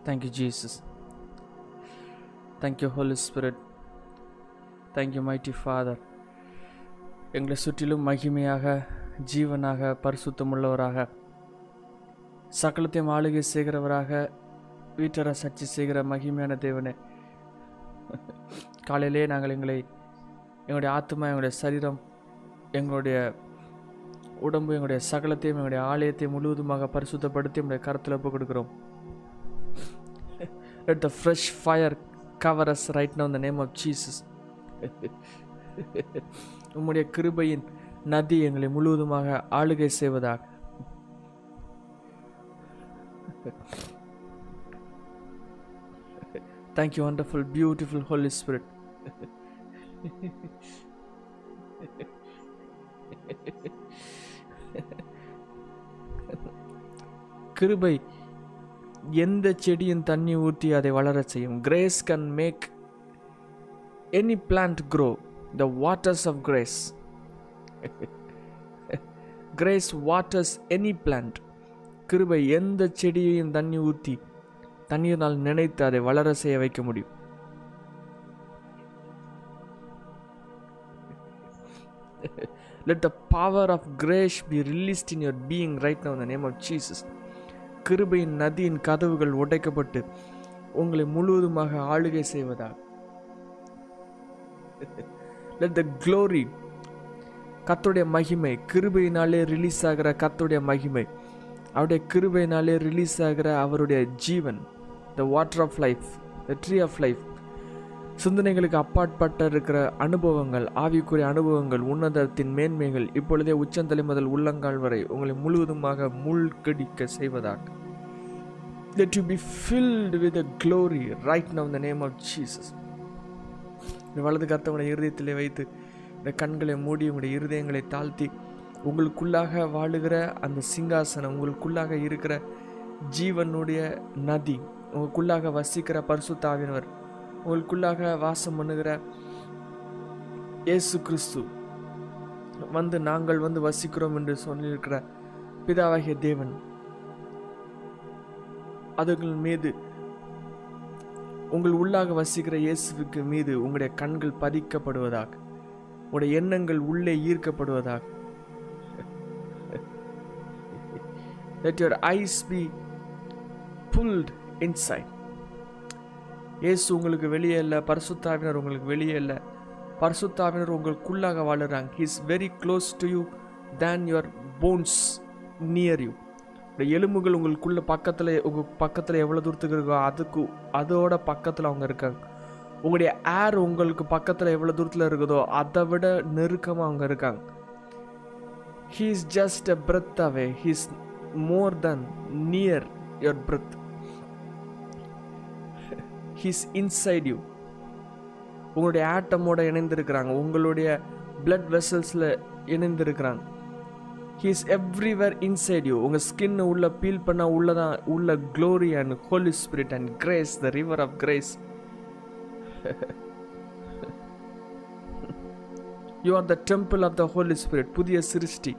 Thank you, Jesus. Thank Holy Holy Spirit. Thank you, mighty father எங்களை சுற்றிலும் மகிமையாக ஜீவனாக பரிசுத்தமுள்ளவராக சகலத்தையும் ஆளுகை செய்கிறவராக வீட்டர சர்ச்சை செய்கிற மகிமையான தேவனே காலையிலே நாங்கள் எங்களை எங்களுடைய ஆத்மா எங்களுடைய சரீரம் எங்களுடைய உடம்பு எங்களுடைய சகலத்தையும் எங்களுடைய ஆலயத்தை முழுவதுமாக பரிசுத்தப்படுத்தி எங்களுடைய கருத்தில் ஒப்பு கொடுக்கிறோம் Let the fresh fire cover us right now in the name of உம்முடைய கிருபையின் நதி எங்களை முழுவதுமாக ஆளுகை செய்வதாக thank you wonderful beautiful Holy Spirit கிருபை எந்த செடியின் தண்ணி ஊற்றி அதை வளரச் செய்யும்? Grace can make any plant grow the waters of grace grace waters any plant கிருபை எந்த செடியையும் தண்ணி ஊற்றி தண்ணீரினால் நினைத்து அதை வளர செய்ய வைக்க முடியும். Let the power of grace be released in your being right now the name of of கிருபையின் நதியின் கதவுகள் உடைக்கப்பட்டு உங்களை முழுவதுமாக ஆளுகை செய்வதாக லெட் த க்ளோரி கத்துடைய மகிமை கிருபையினாலே ரிலீஸ் ஆகிற கத்துடைய மகிமை அவருடைய கிருபையினாலே ரிலீஸ் ஆகிற அவருடைய ஜீவன் the water of life the tree of life சிந்தனைகளுக்கு அப்பாற்பட்ட இருக்கிற அனுபவங்கள் ஆவிக்குரிய அனுபவங்கள் உன்னதத்தின் மேன்மைகள் இப்பொழுதே உச்சந்தலை முதல் உள்ளங்கால் வரை உங்களை முழுவதுமாக மூழ்கடிக்க செய்வதாக. That you be filled with the glory right now in the name of Jesus. வலது கர்த்தவனுடைய இருதயத்திலே வைத்து இந்த கண்களை மூடி உங்களுடைய இருதயங்களை தாழ்த்தி உங்களுக்குள்ளாக வாழுகிற அந்த சிங்காசனம் உங்களுக்குள்ளாக இருக்கிற ஜீவனுடைய நதி உங்களுக்குள்ளாக வசிக்கிற பரிசுத்தாவினவர் உங்களுக்குள்ளாக வாசம் பண்ணுகிற இயேசு கிறிஸ்து. வந்து நாங்கள் வந்து வசிக்கிறோம் என்று சொல்லியிருக்கிற பிதாவாகிய தேவன். அதுகள் மீது உங்கள் உள்ளாக வசிக்கிற இயேசுவுக்கு மீது உங்களுடைய கண்கள் பதிக்கப்படுவதாக உங்களுடைய எண்ணங்கள் உள்ளே ஈர்க்கப்படுவதாக. Let your eyes be pulled inside. இயேசு உங்களுக்கு வெளியே இல்லை பரிசுத்தாவினர் உங்களுக்கு வெளியே இல்லை. பரிசுத்தாவினர் உங்களுக்குள்ளாக வாழுறாங்க. He is very close to you than your bones near you எலும்புகள் உங்களுக்குள்ள பக்கத்தில் உங்கள் பக்கத்தில் எவ்வளோ தூரத்துக்கு இருக்கோ அதுக்கு அதோட பக்கத்தில் அவங்க இருக்காங்க. உங்களுடைய ஏர் உங்களுக்கு பக்கத்தில் எவ்வளோ தூரத்தில் இருக்குதோ அதை விட நெருக்கமாக அவங்க இருக்காங்க. He is just a breath away he is more than near your breath he's inside you உங்களுடைய ஆட்டமோட இணைந்திருக்கிறாங்க. உங்களுடைய பிளட் வெசல்ஸில் இணைந்திருக்கிறாங்க. ஹீஸ் எவ்ரிவேர் இன்சைட் யூ உங்கள் ஸ்கின் உள்ள பீல் உள்ளே தான் உள்ள glory and Holy Spirit and grace the river of grace you are the temple of the Holy Spirit புதிய சிருஷ்டி.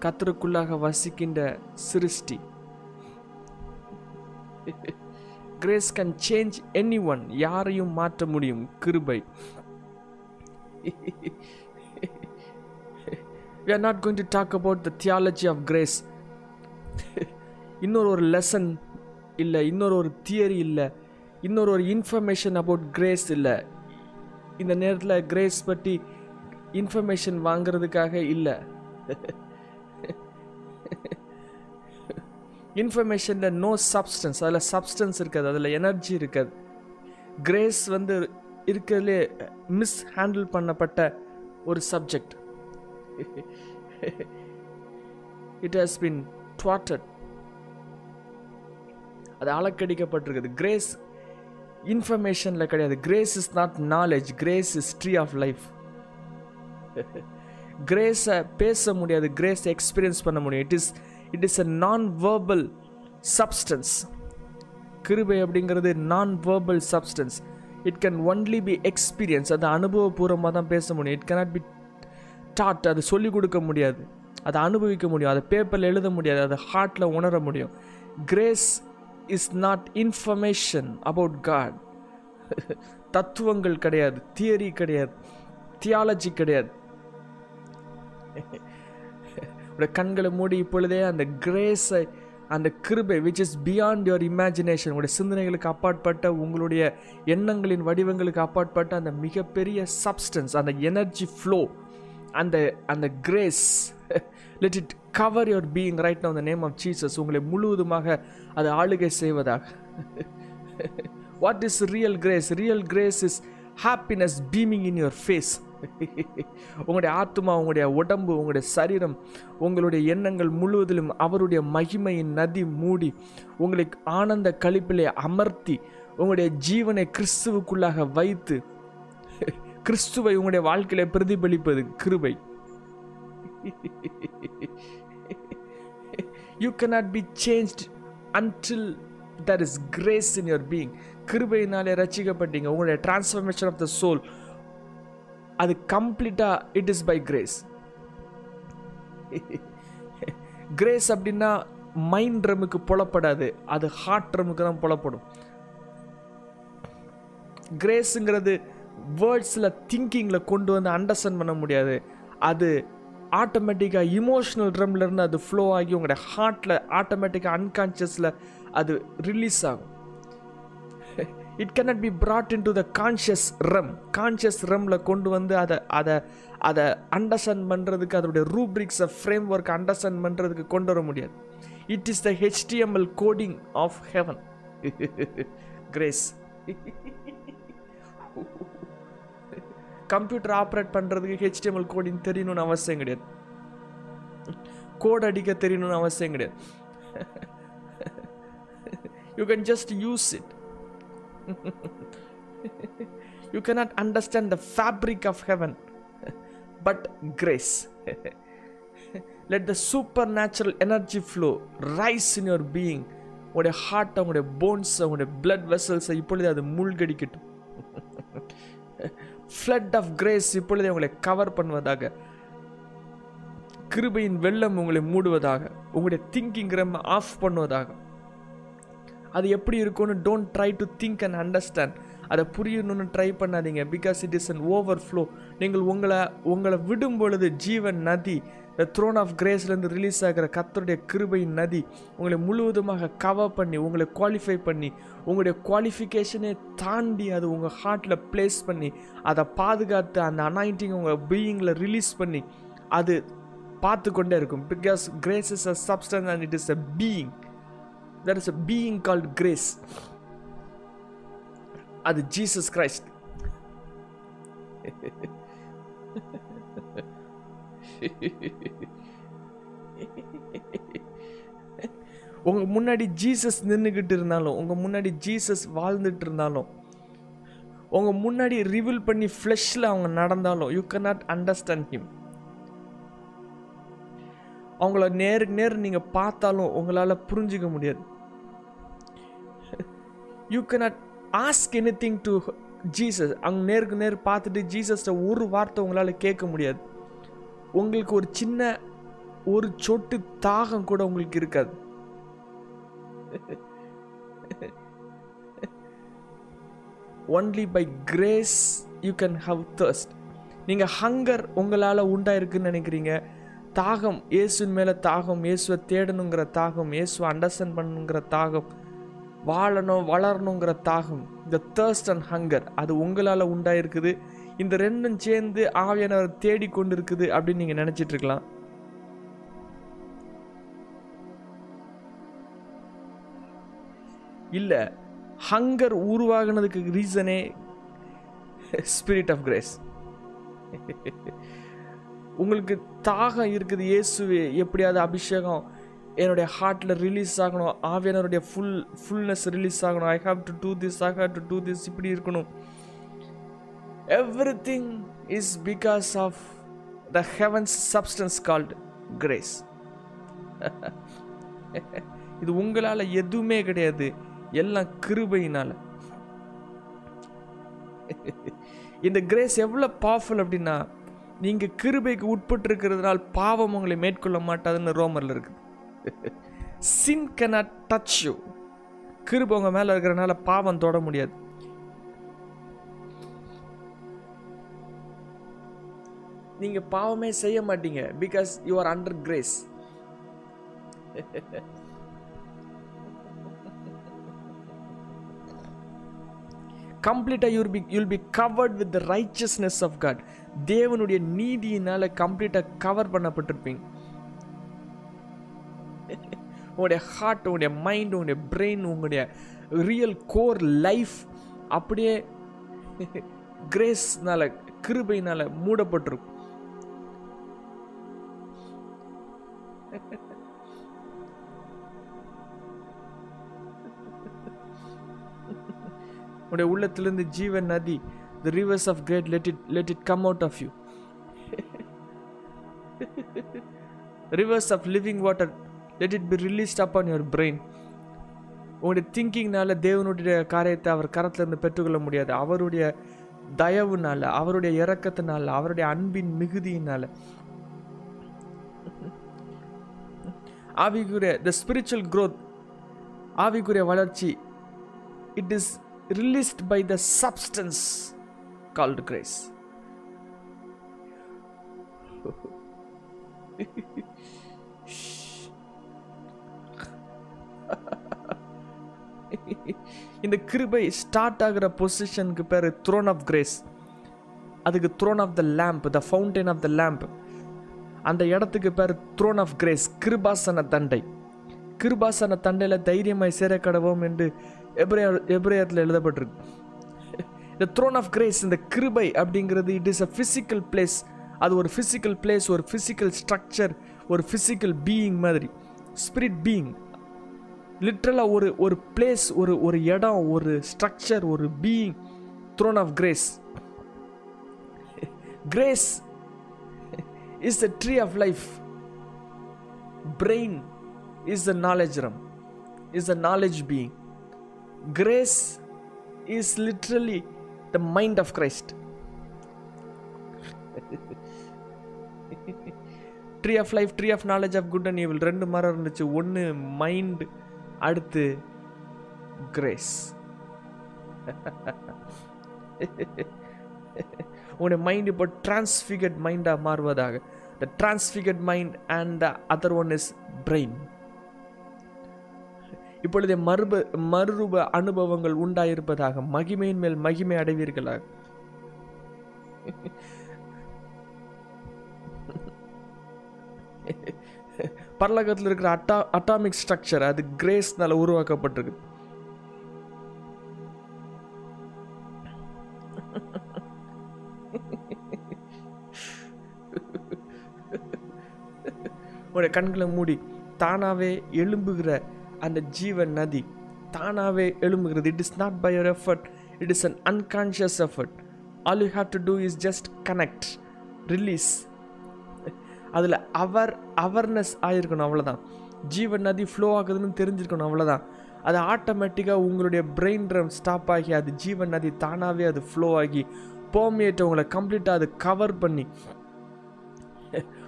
கத்தருக்குள்ளாக வசிக்கின்ற சிருஷ்டி. Grace can change any one யாரையும் மாற்ற முடியும். கிருபை. We are not going to talk about the theology of grace இன்னொரு ஒரு லெசன் இல்லை இன்னொரு ஒரு தியரி இல்லை இன்னொரு ஒரு இன்ஃபர்மேஷன் அபவுட் கிரேஸ் இல்லை. இந்த நேரத்தில் கிரேஸ் பற்றி இன்ஃபர்மேஷன் வாங்குறதுக்காக இல்லை. இன்ஃபர்மேஷனில் நோ சப்ஸ்டன்ஸ் அதில் சப்ஸ்டன்ஸ் இருக்காது அதில் எனர்ஜி இருக்காது. கிரேஸ் வந்து இருக்கிறதுலே மிஸ் ஹேண்டில் பண்ணப்பட்ட ஒரு சப்ஜெக்ட் இட் ஹாஸ் பின் ட்வாட்டட் அது அலக்கடிக்கப்பட்டிருக்குது. கிரேஸ் இன்ஃபர்மேஷனில் கிடையாது. Grace is not knowledge grace is tree of life கிரேஸை பேச முடியாது. கிரேஸ் எக்ஸ்பீரியன்ஸ் பண்ண முடியும். It is it is a non verbal substance கிருபை அப்படிங்கிறது non verbal substance it can only be experience அது அனுபவபூர்வமாக தான் பேச முடியும். இட் கேனாட் பி டாட் அது சொல்லிக் கொடுக்க முடியாது. அதை அனுபவிக்க முடியும். அதை பேப்பரில் எழுத முடியாது. அதை ஹார்ட்டில் உணர முடியும். Grace is not information about God தத்துவங்கள் கிடையாது. தியரி கிடையாது. தியாலஜி கிடையாது. உடைய கண்களை மூடி இப்பொழுதே அந்த கிரேஸை அந்த கிருபை which is beyond your imagination உடைய சிந்தனைகளுக்கு அப்பாற்பட்ட உங்களுடைய எண்ணங்களின் வடிவங்களுக்கு அப்பாற்பட்ட அந்த மிகப்பெரிய சப்ஸ்டன்ஸ் அந்த எனர்ஜி ஃப்ளோ அந்த அந்த grace let it cover your being right now the name of Jesus உங்களை முழுவதுமாக அது ஆளுகை செய்வதாக. What is real grace real grace is happiness beaming in your face உங்களுடைய ஆத்மா உங்களுடைய உடம்பு உங்களுடைய சரீரம் உங்களுடைய எண்ணங்கள் முழுவதிலும் அவருடைய மகிமையின் நதி மூடி உங்களை ஆனந்த கழிப்பிலே அமர்த்தி உங்களுடைய ஜீவனை கிறிஸ்துவுக்குள்ளாக வைத்து கிறிஸ்துவை உங்களுடைய வாழ்க்கையில பிரதிபலிப்பது கிருபை. You cannot be changed until there is grace in your being கிருபையினாலே ரசிக்கப்பட்டீங்க. உங்களுடைய டிரான்ஸ்ஃபர்மேஷன் ஆஃப் த சோல் அது கம்ப்ளீட்டாக it is by grace grace அப்படின்னா மைண்ட் ட்ரமுக்கு புலப்படாது அது ஹார்ட் ட்ரமுக்கு தான் புலப்படும். கிரேஸுங்கிறது வேர்ட்ஸில் திங்கிங்கில் கொண்டு வந்து அண்டர்ஸ்டாண்ட் பண்ண முடியாது. அது ஆட்டோமேட்டிக்காக இமோஷனல் ட்ரம்லேருந்து அது ஃப்ளோ ஆகி உங்களுடைய ஹார்ட்டில் ஆட்டோமேட்டிக்காக அன்கான்ஷியஸில் அது ரிலீஸ் ஆகும். It cannot be brought into the conscious room conscious ரம்ல கொண்டு வந்து அதை அதை அதை அண்டர்ஸ்டாண்ட் பண்ணுறதுக்கு அதோடைய ரூப்ரிக்ஸை ஃப்ரேம் ஒர்க் அண்டர்ஸ்டாண்ட் பண்ணுறதுக்கு கொண்டு வர முடியாது. It is the HTML coding of heaven grace computer operate பண்ணுறதுக்கு ஹெச்டிஎம்எல் கோடிங் தெரியணும்னு அவசியம் கிடையாது. கோட் அடிக்க தெரியணும்னு அவசியம் கிடையாது. You can just use it you cannot understand the fabric of heaven but grace. Let the supernatural energy flow rise in your being. உங்களுடைய heart உங்களுடைய போன்ஸ் உங்களுடைய பிளட் வெசல்ஸை இப்பொழுது அது மூழ்கடிக்கட்டும். ஃப்ளட் ஆஃப் கிரேஸ் இப்பொழுதே உங்களை கவர் பண்ணுவதாக. கிருபையின் வெள்ளம் உங்களை மூடுவதாக. உங்களுடைய திங்கிங் ரெம் ஆஃப் பண்ணுவதாக. அது எப்படி இருக்கும்னு don't try to think and understand அதை புரியணும்னு ட்ரை பண்ணாதீங்க. Because it is an overflow நீங்கள் உங்களை உங்களை விடும் பொழுது ஜீவன் நதி த த்ரோன் ஆஃப் கிரேஸ்லேருந்து ரிலீஸ் ஆகிற கத்தருடைய கிருபையின் நதி உங்களை முழுவதுமாக கவர் பண்ணி உங்களை குவாலிஃபை பண்ணி உங்களுடைய குவாலிஃபிகேஷனே தாண்டி அது உங்கள் ஹார்ட்டில் ப்ளேஸ் பண்ணி அதை பாதுகாத்து அந்த அனாயிண்டிங் உங்கள் பீயிங்கில் ரிலீஸ் பண்ணி அது பார்த்து கொண்டே இருக்கும். Because grace is a substance and it is a being there is a being called grace அது ஜீசஸ் கிரைஸ்ட் உங்க முன்னாடி ஜீசஸ் நின்றுக்கிட்டு இருந்தாலும் உங்க முன்னாடி ஜீசஸ் வாழ்ந்துட்டு இருந்தாலும் உங்க முன்னாடி ரிவீல் பண்ணி ஃப்ளெஷ்ல அவங்க நடந்தாலும் யூ cannot அண்டர்ஸ்டாண்ட் ஹிம் அவங்கள நேருக்கு நேர் நீங்கள் பார்த்தாலும் உங்களால் புரிஞ்சிக்க முடியாது. You cannot ask anything to Jesus அங்கே நேருக்கு நேர் பார்த்துட்டு ஜீசஸ்ட ஒரு வார்த்தை உங்களால் கேட்க முடியாது. உங்களுக்கு ஒரு சின்ன ஒரு சொட்டு தாகம் கூட உங்களுக்கு இருக்காது. Only by grace you can have thirst நீங்கள் ஹங்கர் உங்களால் உண்டாயிருக்குன்னு நினைக்கிறீங்க. தாகம் இயேசுவின் மேலே தாகம் இயேசுவை தேடணுங்கிற தாகம் இயேசுவை அண்டர்ஸ்டாண்ட் பண்ணணுங்கிற தாகம் வாழணும் வளரணுங்கிற தாகம் இந்த தேர்ஸ்ட் அண்ட் ஹங்கர் அது உங்களால் உண்டாயிருக்குது. இந்த ரெண்டும் சேர்ந்து ஆவியானவர் தேடி கொண்டு இருக்குது அப்படின்னு நீங்கள் நினச்சிட்டு இருக்கலாம் இல்லை ஹங்கர் உருவாகினதுக்கு ரீசனே ஸ்பிரிட் ஆஃப் கிரேஸ் உங்களுக்கு தாகம் இருக்குது இயேசுவே எப்படியாவது அபிஷேகம் என்னுடைய ஹார்ட்டில் ரிலீஸ் ஆகணும். ஆவியானவருடைய ஃபுல் ஃபுல்னஸ் ரிலீஸ் ஆகணும். I have to do this I have to do this இப்படி இருக்கணும். Everything is because of the heaven's substance called grace இது உங்களால் எதுவுமே கிடையாது. எல்லாம் கிருபையினால். இந்த கிரேஸ் எவ்வளோ பவர்ஃபுல் அப்படின்னா நீங்கள் கிருபைக்கு உட்பட்டு இருக்கிறதுனால் பாவம் உங்களை மேற்கொள்ள மாட்டாதுன்னு ரோமரில் இருக்குது. சின் கனாட் டச் யூ கிருப உங்கள் மேலே இருக்கிறனால பாவம் தொட முடியாது. நீங்கள் பாவமே செய்ய மாட்டீங்க. Because you are under grace கம்ப்ளீட்டாக you'll be you'll be covered with the righteousness of God தேவனுடைய நீதியினால் கம்ப்ளீட்டாக கவர் பண்ணப்பட்டிருப்பீங்க. உங்களுடைய ஹார்ட் உங்களுடைய மைண்ட் உங்களுடைய பிரெயின் உங்களுடைய ரியல் கோர் லைஃப் அப்படியே கிரேஸ்னால கிருபையினால மூடப்பட்டிருக்கும். உடைய உள்ளத்திலிருந்து ஜீவன் நதி the rivers of grace let it let it come out of you rivers of living water let it be released upon your brain உங்களுடைய திங்கிங்னால தேவனுடைய காரியத்தை அவர் கரத்திலிருந்து பெற்றுக்கொள்ள முடியாது. அவருடைய தயவுனால அவருடைய இறக்கத்தினால அவருடைய அன்பின் மிகுதியினால. ஆவிக்குரிய த ஸ்பிரிச்சுவல் க்ரோத் ஆவிக்குரிய வளர்ச்சி it is released by the substance called grace இந்த கிருபை ஸ்டார்ட் ஆகிற பொசிஷனுக்கு பேர் த்ரோன் ஆஃப் கிரேஸ் அதுக்கு throne of the lamb the fountain of the lamb அந்த இடத்துக்கு பேர் த்ரோன் ஆஃப் கிரேஸ் கிருபாசன தண்டை. கிருபாசன தண்டையில் தைரியமாய் சேர கடவோம் என்று எப்ரேயர் எப்ரேயத்தில் எழுதப்பட்டிருக்கு. இந்த த்ரோன் ஆஃப் கிரேஸ் இந்த கிருபை அப்படிங்கிறது it is a physical place அது ஒரு ஃபிசிக்கல் பிளேஸ் ஒரு ஃபிசிக்கல் ஸ்ட்ரக்சர் ஒரு ஃபிசிக்கல் பீயிங் மாதிரி. ஸ்பிரிட் பீயிங் லிட்ரலாக ஒரு ஒரு பிளேஸ் ஒரு ஒரு இடம் ஒரு ஸ்ட்ரக்சர் ஒரு being throne of grace grace is the tree of life brain is the knowledge realm is the knowledge being grace is literally the mind of Christ tree of life tree of knowledge of good and evil ரெண்டு மரம் இருந்துச்சு. ஒன்று mind அடுத்து grace உன்னுடைய mind இப்போ transfigured மைண்டாக மாறுவதாக. The transfigured mind and the other one is brain இப்பொழுது மறுப மறுரூப அனுபவங்கள் உண்டாயிருப்பதாக மகிமையின் மேல் மகிமை அடைவீர்களாக. பரலகத்தில் இருக்கிற அட்டா அட்டாமிக் ஸ்ட்ரக்சர் அது கிரேஸ்னால உருவாக்கப்பட்டிருக்கு. உடைய கண்களை மூடி தானாகவே எழும்புகிற அந்த ஜீவன் நதி தானாகவே எழும்புகிறது. It is not by your effort it is an unconscious effort all you have to do is just connect release அதில் அவர் அவர்னஸ் ஆகிருக்கணும் அவ்வளோதான் ஜீவன் நதி ஃப்ளோ ஆகுதுன்னு தெரிஞ்சிருக்கணும் அவ்வளோதான் அது ஆட்டோமேட்டிக்காக உங்களுடைய பிரெயின் ட்ரம் ஸ்டாப் ஆகி அது ஜீவன் நதி தானாகவே அது ஃப்ளோ ஆகி போமியேட்டை உங்களை கம்ப்ளீட்டாக அது கவர் பண்ணி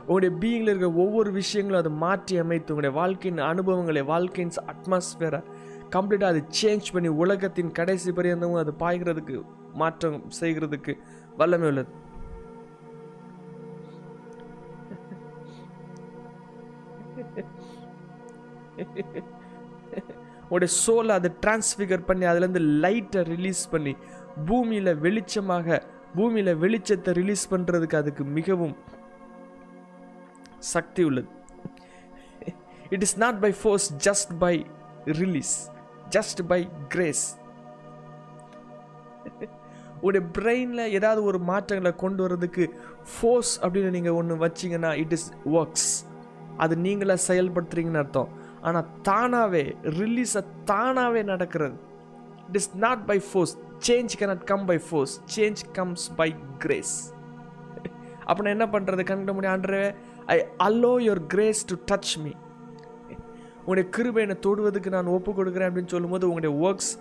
உங்களுடைய பீயிங்கில் இருக்கிற ஒவ்வொரு விஷயங்களும் அதை மாற்றி அமைத்து உங்களுடைய வாழ்க்கையின் அனுபவங்களை வாழ்க்கையின் அட்மாஸ்ஃபியரை கம்ப்ளீட்டாக அது சேஞ்ச் பண்ணி உலகத்தின் கடைசி பரியந்தமும் அது பாய்கிறதுக்கு மாற்றம் செய்கிறதுக்கு வல்லமை உள்ளது. உடைய சோலை அதை டிரான்ஸ்ஃபிகர் பண்ணி அதுலேருந்து லைட்டை ரிலீஸ் பண்ணி பூமியில் வெளிச்சமாக பூமியில் வெளிச்சத்தை ரிலீஸ் பண்ணுறதுக்கு அதுக்கு மிகவும் சக்தி உள்ளது. It is not by force just by release just by grace உடைய பிரெயினில் ஏதாவது ஒரு மாற்றங்களை கொண்டு வர்றதுக்கு ஃபோர்ஸ் அப்படின்னு நீங்கள் ஒன்று வச்சிங்கன்னா இட் இஸ் ஒர்க்ஸ் அது நீங்களாக செயல்படுத்துறீங்கன்னு அர்த்தம். ஆனால் தானாகவே ரிலீஸை தானாகவே நடக்கிறது. It is not by force change cannot come by force change comes by grace அப்போ நான் என்ன பண்ணுறது கண்டுட முடியும் ஆண்டரே I allow your grace to touch me உங்களுடைய கிருபை என்னை தொடுவதுக்கு நான் ஒப்பு கொடுக்குறேன் அப்படின்னு சொல்லும்போது உங்களுடைய ஒர்க்ஸ்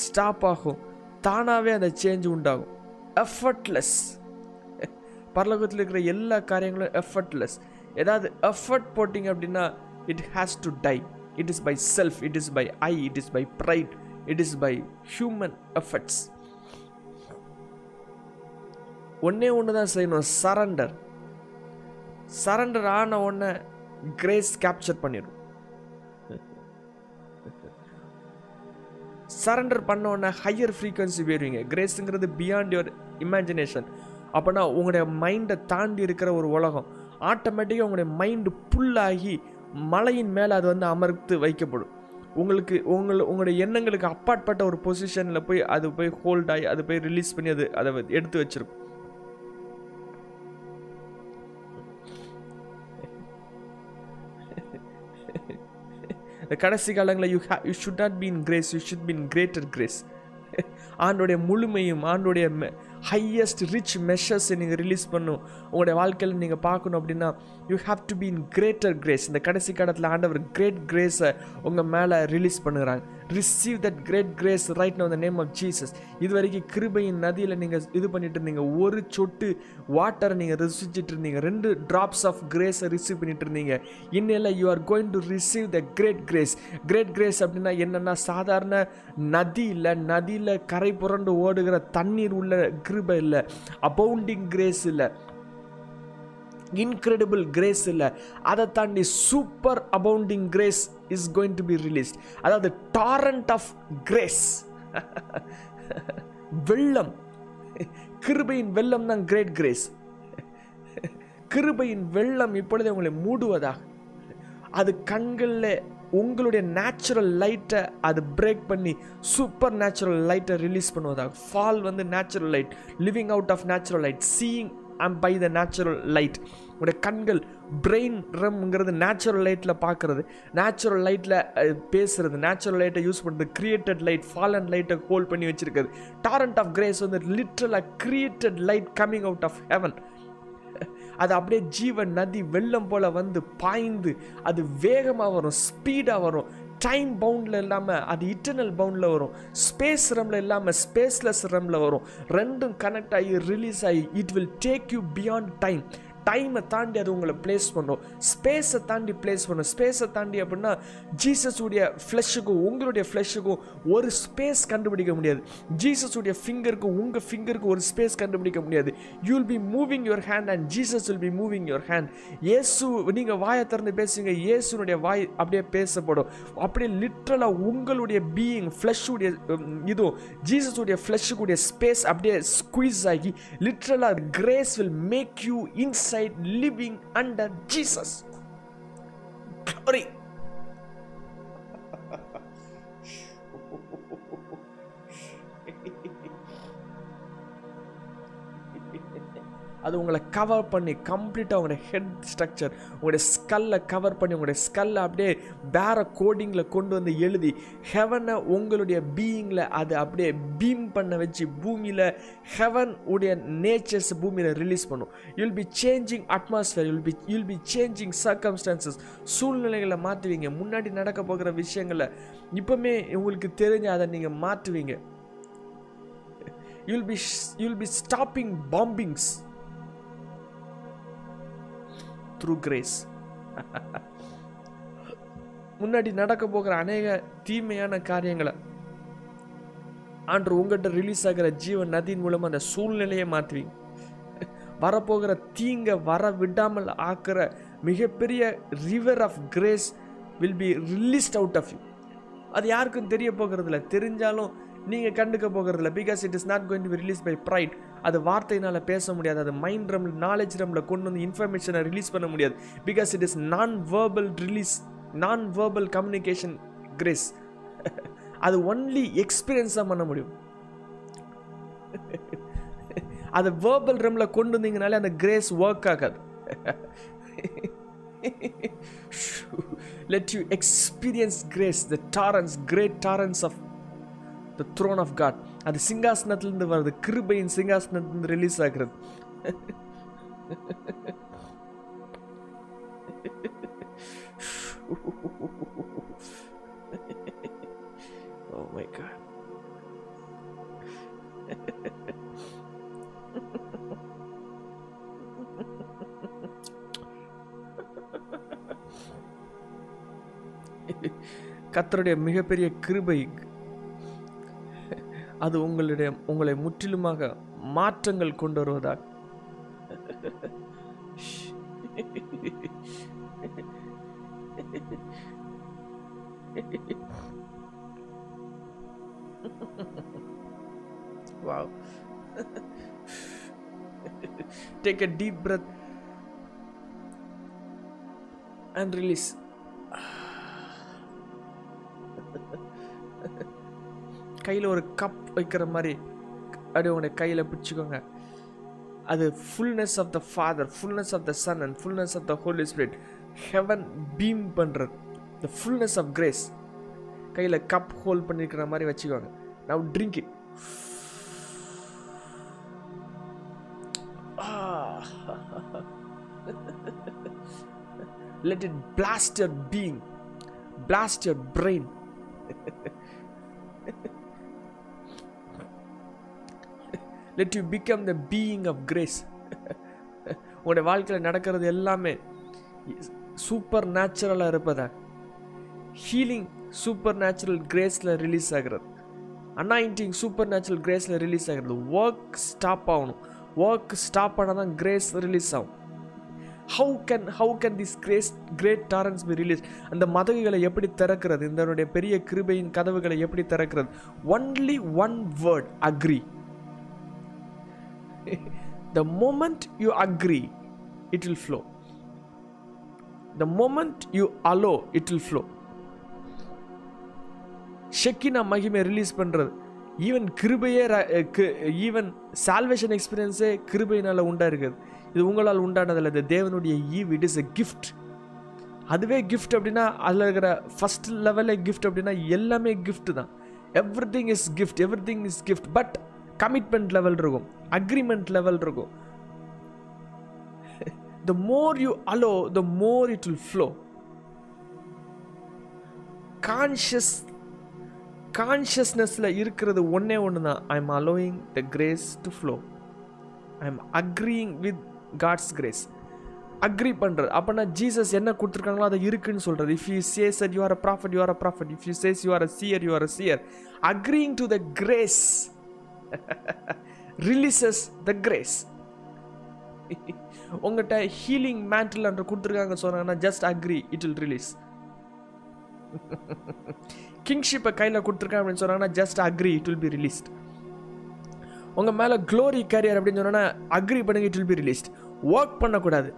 ஸ்டாப் ஆகும். தானாகவே அந்த சேஞ்ச் உண்டாகும். எஃபர்ட்லெஸ் பரலோகத்தில் இருக்கிற எல்லா காரியங்களும் எஃபர்ட்லெஸ் ஏதாவது எஃபர்ட் போட்டிங்க அப்படின்னா it has to die it is by self it is by I it is by pride it is by human efforts. ஒன்னே ஒன்று தான் செய்யணும். சரண்டர் சரண்டர் ஆன உடனே கிரேஸ் கேப்சர் பண்ணிடும் சரண்டர் பண்ண உடனே ஹையர் ஃப்ரீக்வன்சி போயிடுவீங்க கிரேஸுங்கிறது பியாண்ட் யுவர் இமேஜினேஷன் அப்போனா உங்களுடைய மைண்டை தாண்டி இருக்கிற ஒரு உலகம். ஆட்டோமேட்டிக்காக உங்களுடைய மைண்டு புல்லாகி மலையின் மேலே அது வந்து அமர்த்து வைக்கப்படும். உங்களுக்கு உங்கள் உங்களுடைய எண்ணங்களுக்கு அப்பாற்பட்ட ஒரு பொசிஷனில் போய் அது போய் ஹோல்ட் ஆகி அது போய் ரிலீஸ் பண்ணி அது அதை எடுத்து வச்சிருக்கும். இந்த கடைசி காலங்களில் you hey you should not been grace you should been greater grace ஆண்டுடைய முழுமையும் ஆண்டுடைய ஹையஸ்ட் ரிச் மெஷர்ஸை நீங்கள் ரிலீஸ் பண்ணும். உங்களுடைய வாழ்க்கையில் நீங்கள் பார்க்கணும் அப்படின்னா you have to be in greater grace இந்த கடைசி காலத்தில் ஆண்டவர் கிரேட் கிரேஸை உங்கள் மேலே ரிலீஸ் பண்ணுறாங்க receive that great grace right now the name of Jesus இது வரைக்கும் கிருபையின் நதியில் நீங்கள் இது பண்ணிட்டு இருந்தீங்க. ஒரு சொட்டு வாட்டரை நீங்கள் ருசிச்சுட்டு இருந்தீங்க. ரெண்டு ட்ராப்ஸ் ஆஃப் கிரேஸை ரிசீவ் பண்ணிட்டு இருந்தீங்க. இன்னில் you are going to receive the great grace great grace அப்படின்னா என்னென்னா சாதாரண நதி இல்லை நதியில் கரை புரண்டு ஓடுகிற தண்ணீர் உள்ள கிருபை இல்லை. அபவுண்டிங் கிரேஸ் இல்லை. இன்க்ரெடிபிள் கிரேஸ் இல்லை. அதை தாண்டி super abounding grace is going to be released அதாவது டாரண்ட் ஆஃப் கிரேஸ் வெள்ளம். கிருபையின் வெள்ளம் தான் கிரேட் கிரேஸ் கிருபையின் வெள்ளம் இப்பொழுது உங்களை மூடுவதாக. அது கண்களில் உங்களுடைய நேச்சுரல் லைட்டை அது பிரேக் பண்ணி சூப்பர் நேச்சுரல் லைட்டை ரிலீஸ் பண்ணுவதாக. ஃபால் வந்து natural light living out of natural light seeing and by the natural light உங்களுடைய கண்கள் பிரெயின் ரம்ங்கிறது நேச்சுரல் லைட்டில் பார்க்குறது நேச்சுரல் லைட்டில் பேசுகிறது நேச்சுரல் லைட்டை யூஸ் பண்ணுறது கிரியேட்டட் லைட் ஃபாலன் லைட்டை ஹோல்ட் பண்ணி வச்சுருக்குது டாரண்ட் ஆஃப் கிரேஸ் வந்து லிட்ரலாக created light coming out of heaven அது அப்படியே ஜீவன் நதி வெள்ளம் போல் வந்து பாய்ந்து அது வேகமாக வரும் ஸ்பீடாக வரும். டைம் பவுண்டில் இல்லாமல் அது இட்டர்னல் பவுண்டில் வரும். ஸ்பேஸ் ரம்ல இல்லாமல் ஸ்பேஸ்லெஸ் ரம்ல வரும். ரெண்டும் கனெக்ட் ஆகி ரிலீஸ் ஆகி it will take you beyond time டைமை தாண்டி அது உங்களை பிளேஸ் பண்ணும். ஸ்பேஸை தாண்டி பிளேஸ் பண்ணும். ஸ்பேஸை தாண்டி அப்படின்னா ஜீசஸுடைய ஃப்ளெஷுக்கும் உங்களுடைய ஃப்ளெஷுக்கும் ஒரு ஸ்பேஸ் கண்டுபிடிக்க முடியாது. ஜீசஸுடைய ஃபிங்கருக்கும் உங்கள் ஃபிங்கருக்கும் ஒரு ஸ்பேஸ் கண்டுபிடிக்க முடியாது. You will be moving your hand and Jesus will be moving your hand இயேசு நீங்கள் வாயை திறந்து பேசுங்க. இயேசுனுடைய வாய் அப்படியே பேசப்படும். அப்படியே லிட்ரலாக உங்களுடைய பீயிங் ஃப்ளஷுடைய இதுவும் ஜீசஸுடைய ஃப்ளஷுக்குடைய ஸ்பேஸ் அப்படியே ஸ்குவீஸ் ஆகி லிட்ரலாக grace will make you in inside living under Jesus. Glory. அது உங்களை கவர் பண்ணி கம்ப்ளீட்டாக உங்களுடைய ஹெட் ஸ்ட்ரக்சர் உங்களுடைய ஸ்கல்லை கவர் பண்ணி உங்களுடைய ஸ்கல்லை அப்படியே வேறு கோடிங்கில் கொண்டு வந்து எழுதி ஹெவனை உங்களுடைய பீயிங்கில் அது அப்படியே பீம் பண்ண வச்சு பூமியில் ஹெவன் உடைய நேச்சர்ஸ் பூமியில் ரிலீஸ் பண்ணும். You'll be changing atmosphere you'll be you'll be changing circumstances சூழ்நிலைகளை மாற்றுவீங்க முன்னாடி நடக்க போகிற விஷயங்களை இப்போமே உங்களுக்கு தெரிஞ்சு அதை நீங்கள் மாற்றுவீங்க you'll be you'll be stopping bombings through grace முன்னாடி நடக்க போகிற அநேக தீமையான காரியங்களை ஆண்டு உங்கள்கிட்ட ரிலீஸ் ஆகிற ஜீவன் நதியின் மூலமாக அந்த சூழ்நிலையை மாற்றுவீங்க. வரப்போகிற தீங்க வர விடாமல் ஆக்கிற மிகப்பெரிய river of grace will be released out of you அது யாருக்கும் தெரிய போகிறதில்ல. தெரிஞ்சாலும் நீங்கள் கண்டுக்க போகிறதில்ல. Because it is not going to be release by pride அது வார்த்தையினால் பேச முடியாது அது மைண்ட் ரம் நாலேஜ் ரம்ல கொண்டு வந்து இன்ஃபர்மேஷனை ரிலீஸ் பண்ண முடியாது. Because it is non verbal release non verbal communication grace அது ஒன்லி எக்ஸ்பீரியன்ஸ் தான் பண்ண முடியும். அதை வேர்பல் ரம்ல கொண்டு வந்தீங்கனாலே அந்த கிரேஸ் ஒர்க் ஆகாது. Let you experience grace the torrents great torrents of the throne of God அது சிங்காசனத்திலிருந்து வருது. கிருபையின் சிங்காசனத்திலிருந்து ரிலீஸ் ஆகிறது. Oh my god. மிகப்பெரிய கிருபை அது உங்களுடைய உங்களை முற்றிலுமாக மாற்றங்கள் கொண்டு வருவதாக wow. Take a deep breath and release. கையில் ஒரு கப் வைக்கிற மாதிரி அப்படியே உங்களுடைய கையில் பிடிச்சிக்கோங்க. அது fullness of the Father fullness of the Son and fullness of the Holy Spirit heaven beam பண்ணுறது த ஃபுல்னஸ் ஆஃப் கிரேஸ் கையில் கப் ஹோல்ட் பண்ணியிருக்கிற மாதிரி வச்சுக்கோங்க. Now drink it let it blast your being. Blast your brain let you become the being of grace உங்களுடைய வாழ்க்கையில் நடக்கிறது எல்லாமே சூப்பர் நேச்சுரலாக இருப்பதா? ஹீலிங் சூப்பர் நேச்சுரல் கிரேஸில் ரிலீஸ் ஆகிறது. அனாயிண்டிங் சூப்பர் நேச்சுரல் கிரேஸில் ரிலீஸ் ஆகிறது. ஒர்க் ஸ்டாப் ஆகணும். ஒர்க் ஸ்டாப் ஆனால் தான் கிரேஸ் ரிலீஸ் ஆகும். How can how can this grace great torrents be release அந்த மதகுகளை எப்படி திறக்கிறது? இந்த பெரிய கிருபையின் கதவுகளை எப்படி திறக்கிறது? Only one word agree the moment you agree it will flow the moment you allow it will flow Shekinah மகிமை ரிலீஸ் பண்ணுறது ஈவன் கிருபையே ஈவன் சால்வேஷன் எக்ஸ்பீரியன்ஸே கிருபையினால் உண்டா இருக்குது இது உங்களால் உண்டானதில்ல. இது தேவனுடைய eve it is a gift அதுவே கிஃப்ட் அப்படின்னா அதில் இருக்கிற ஃபஸ்ட் லெவலே கிஃப்ட் அப்படின்னா எல்லாமே கிஃப்ட் தான். Everything is gift everything is gift but commitment level இருக்கும் அக்ரிமெண்ட் லெவல் இருக்கும். The more you allow the more it will flow conscious கான்ஷியஸ்னஸில் இருக்கிறது ஒன்றே ஒன்று தான் I am allowing the grace to flow I am agreeing with God's grace agree பண்ணுறது அப்போனா Jesus என்ன கொடுத்துருக்காங்களோ அதை இருக்குன்னு சொல்கிறது if you says at you are a prophet you are a prophet if you says you are a seer you are a seer agreeing to the grace releases the grace உங்கள்கிட்ட healing mantle என்று கொடுத்துருக்காங்க சொன்னாங்கன்னா just agree it will release கிங்ஷிப்பை கையில் கொடுத்துருக்கேன் அப்படின்னு சொன்னாங்கன்னா just agree it will be released உங்கள் மேலே க்ளோரி கேரியர் அப்படின்னு சொன்னால் அக்ரி பண்ணுங்க it will be released work பண்ணக்கூடாது.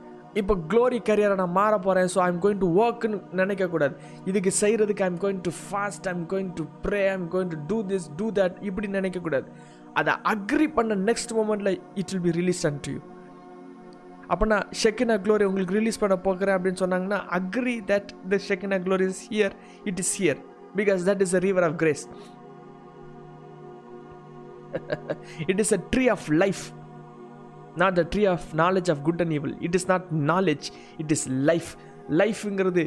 இப்போ க்ளோரி கேரியரை நான் மாற போகிறேன் ஸோ ஐம் கோயிங் டு ஒர்க்குன்னு நினைக்கக்கூடாது இதுக்கு செய்கிறதுக்கு I'm going to fast I'm going to pray I'm going to do this do that இப்படி நினைக்கக்கூடாது அதை அக்ரி பண்ண next மூமெண்ட்டில் it will be release and you அப்போ நான் ஷெக்கினா க்ளோரி உங்களுக்கு ரிலீஸ் பண்ண போகிறேன் அப்படின்னு சொன்னாங்கன்னா agree that the Shekinah glory is here it is here because that is a river of grace it is a tree of life not the tree of knowledge of good and evil it is not knowledge it is life லைஃப்ங்கிறது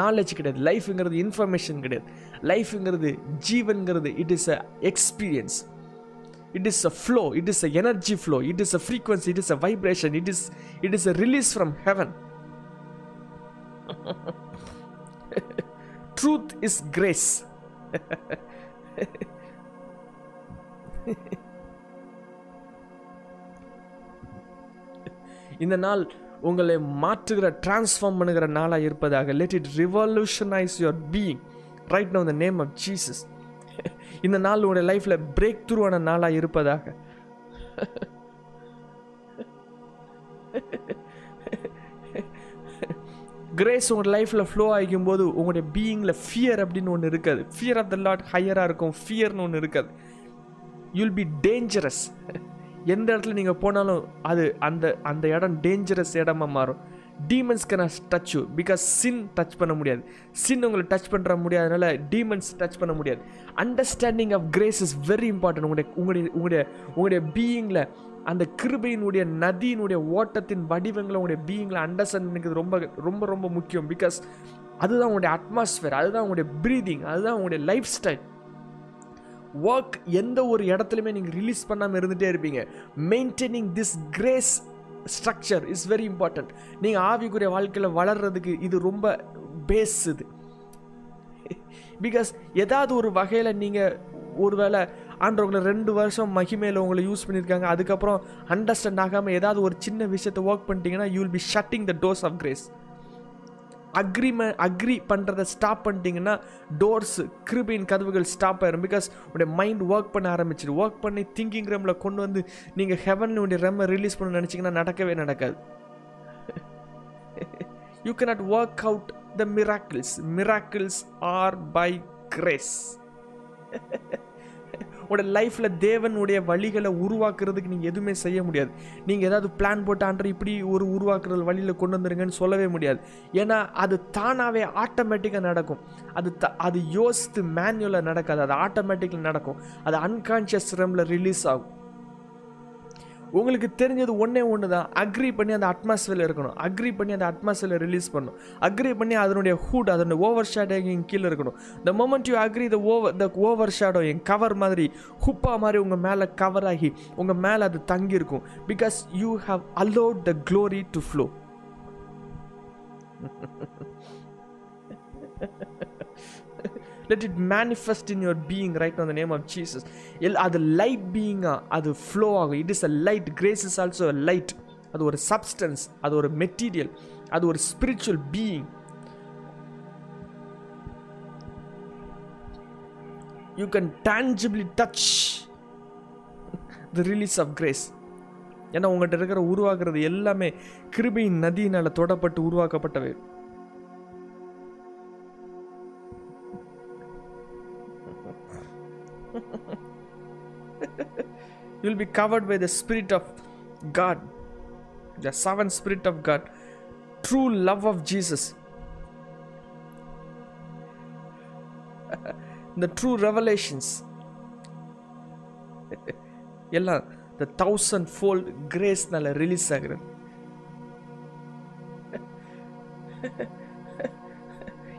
knowledge கிடையாது. லைஃப்ங்கிறது information கிடையாது. லைஃப்ங்கிறது ஜீவன்கிறது it is a experience it is a flow it is a energy flow it is a frequency it is a vibration it is it is a release from heaven truth is grace இந்த நாள் உங்களை மாற்றுகிற transform பண்ணுகிற நாளாக இருப்பதாக. Let it revolutionise your being right now the name of Jesus இந்த நாள் உடைய லைஃப்பில் பிரேக் த்ரூவான நாளாக இருப்பதாக. கிரேஸ் உங்கள் லைஃப்பில் ஃப்ளோ ஆகிக்கும் போது உங்களுடைய பீயிங்கில் ஃபியர் அப்படின்னு ஒன்று இருக்காது. ஃபியர் ஆஃப் த லாட் ஹையராக இருக்கும். ஃபியர்னு ஒன்று இருக்காது. யூல் பி டேஞ்சரஸ் எந்த இடத்துல நீங்கள் போனாலும் அது அந்த அந்த இடம் டேஞ்சரஸ் இடமா மாறும். Demons can touch you because sin touch பண்ண முடியாது. சின் உங்களை டச் பண்ணுற முடியாதனால டீமன்ஸ் டச் பண்ண முடியாது. Understanding of grace is very important உங்களுடைய உங்களுடைய உங்களுடைய உங்களுடைய பீயிங்கில் அந்த கிருபையினுடைய நதியினுடைய ஓட்டத்தின் வடிவங்களை உங்களுடைய பீயிங்கில் அண்டர்ஸ்டாண்ட் பண்ணிக்கிறது ரொம்ப ரொம்ப ரொம்ப முக்கியம். பிகாஸ் அதுதான் உங்களுடைய அட்மாஸ்ஃபியர் அதுதான் உங்களுடைய ப்ரீதிங் அதுதான் உங்களுடைய லைஃப் ஸ்டைல் ஒர்க் எந்த ஒரு இடத்துலையுமே நீங்கள் ரிலீஸ் பண்ணாமல் இருந்துகிட்டே இருப்பீங்க. Maintaining this grace structure is very important நீங்கள் ஆவிக்குரிய வாழ்க்கையில் வளர்கிறதுக்கு இது ரொம்ப பேஸ் இது. பிகாஸ் ஏதாவது ஒரு வகையில் நீங்கள் ஒருவேளை ஆண்டவங்களை ரெண்டு வருஷம் மகிமையில் உங்களை யூஸ் பண்ணியிருக்காங்க அதுக்கப்புறம் அண்டர்ஸ்டாண்ட் ஆகாமல் ஏதாவது ஒரு சின்ன விஷயத்தை ஒர்க் பண்ணிட்டீங்கன்னா you will be shutting the doors of grace agreement agree பண்ணுறதை ஸ்டாப் பண்ணிட்டீங்கன்னா டோர்ஸ் கிருபின் கதவுகள் ஸ்டாப் ஆயிரும். பிகாஸ் உடைய மைண்ட் ஒர்க் பண்ண ஆரம்பிச்சிடு ஒர்க் பண்ணி திங்கிங் ரேமில் கொண்டு வந்து நீங்கள் ஹெவன் உடைய ரெம்மை ரிலீஸ் பண்ண நினச்சிங்கன்னா நடக்கவே நடக்காது. You cannot work out the miracles miracles are by grace உங்களோட லைஃப்பில் தேவனுடைய வழிகளை உருவாக்குறதுக்கு நீங்கள் எதுவுமே செய்ய முடியாது. நீங்கள் ஏதாவது பிளான் போட்டு இப்படி ஒரு உருவாக்குறது வழியில் கொண்டு வந்துருங்கன்னு சொல்லவே முடியாது. ஏன்னா அது தானாகவே ஆட்டோமேட்டிக்காக நடக்கும். அது த அது யோசித்து மேனுவலாக நடக்காது. அது ஆட்டோமேட்டிக்கில் நடக்கும். அது அன்கான்ஷியஸ் ரெமில் ரிலீஸ் ஆகும். உங்களுக்கு தெரிஞ்சது ஒன்றே ஒன்று தான் அக்ரி பண்ணி அந்த அட்மாஸ்ஃபியரில் இருக்கணும். அக்ரி பண்ணி அந்த அட்மாஸ்ஃபியரில் ரிலீஸ் பண்ணணும். அக்ரி பண்ணி அதனுடைய ஹூட் அதனுடைய ஓவர் ஷேடோயிங் கீழே இருக்கணும். The moment you agree the over the overshadowing cover மாதிரி ஹுப்பா மாதிரி உங்கள் மேலே கவர் ஆகி உங்கள் மேலே அது தங்கியிருக்கும். Because you have allowed the glory to flow let it manifest in your being right on the name of Jesus L அது லைட் பீயிங்காக அது ஃப்ளோ ஆகும். It is a light grace is also a light அது ஒரு substance அது ஒரு material அது ஒரு spiritual being you can tangibly touch the release of grace ஏன்னா உங்கள்கிட்ட இருக்கிற உருவாகிறது எல்லாமே கிருபியின் நதியினால் தொடப்பட்டு உருவாக்கப்பட்டவை. You'll be covered by the Spirit of God, the seven Spirit of God, true love of Jesus, the true revelations. எல்லாம் the thousand fold கிரேஸ்னால release ஆகுறது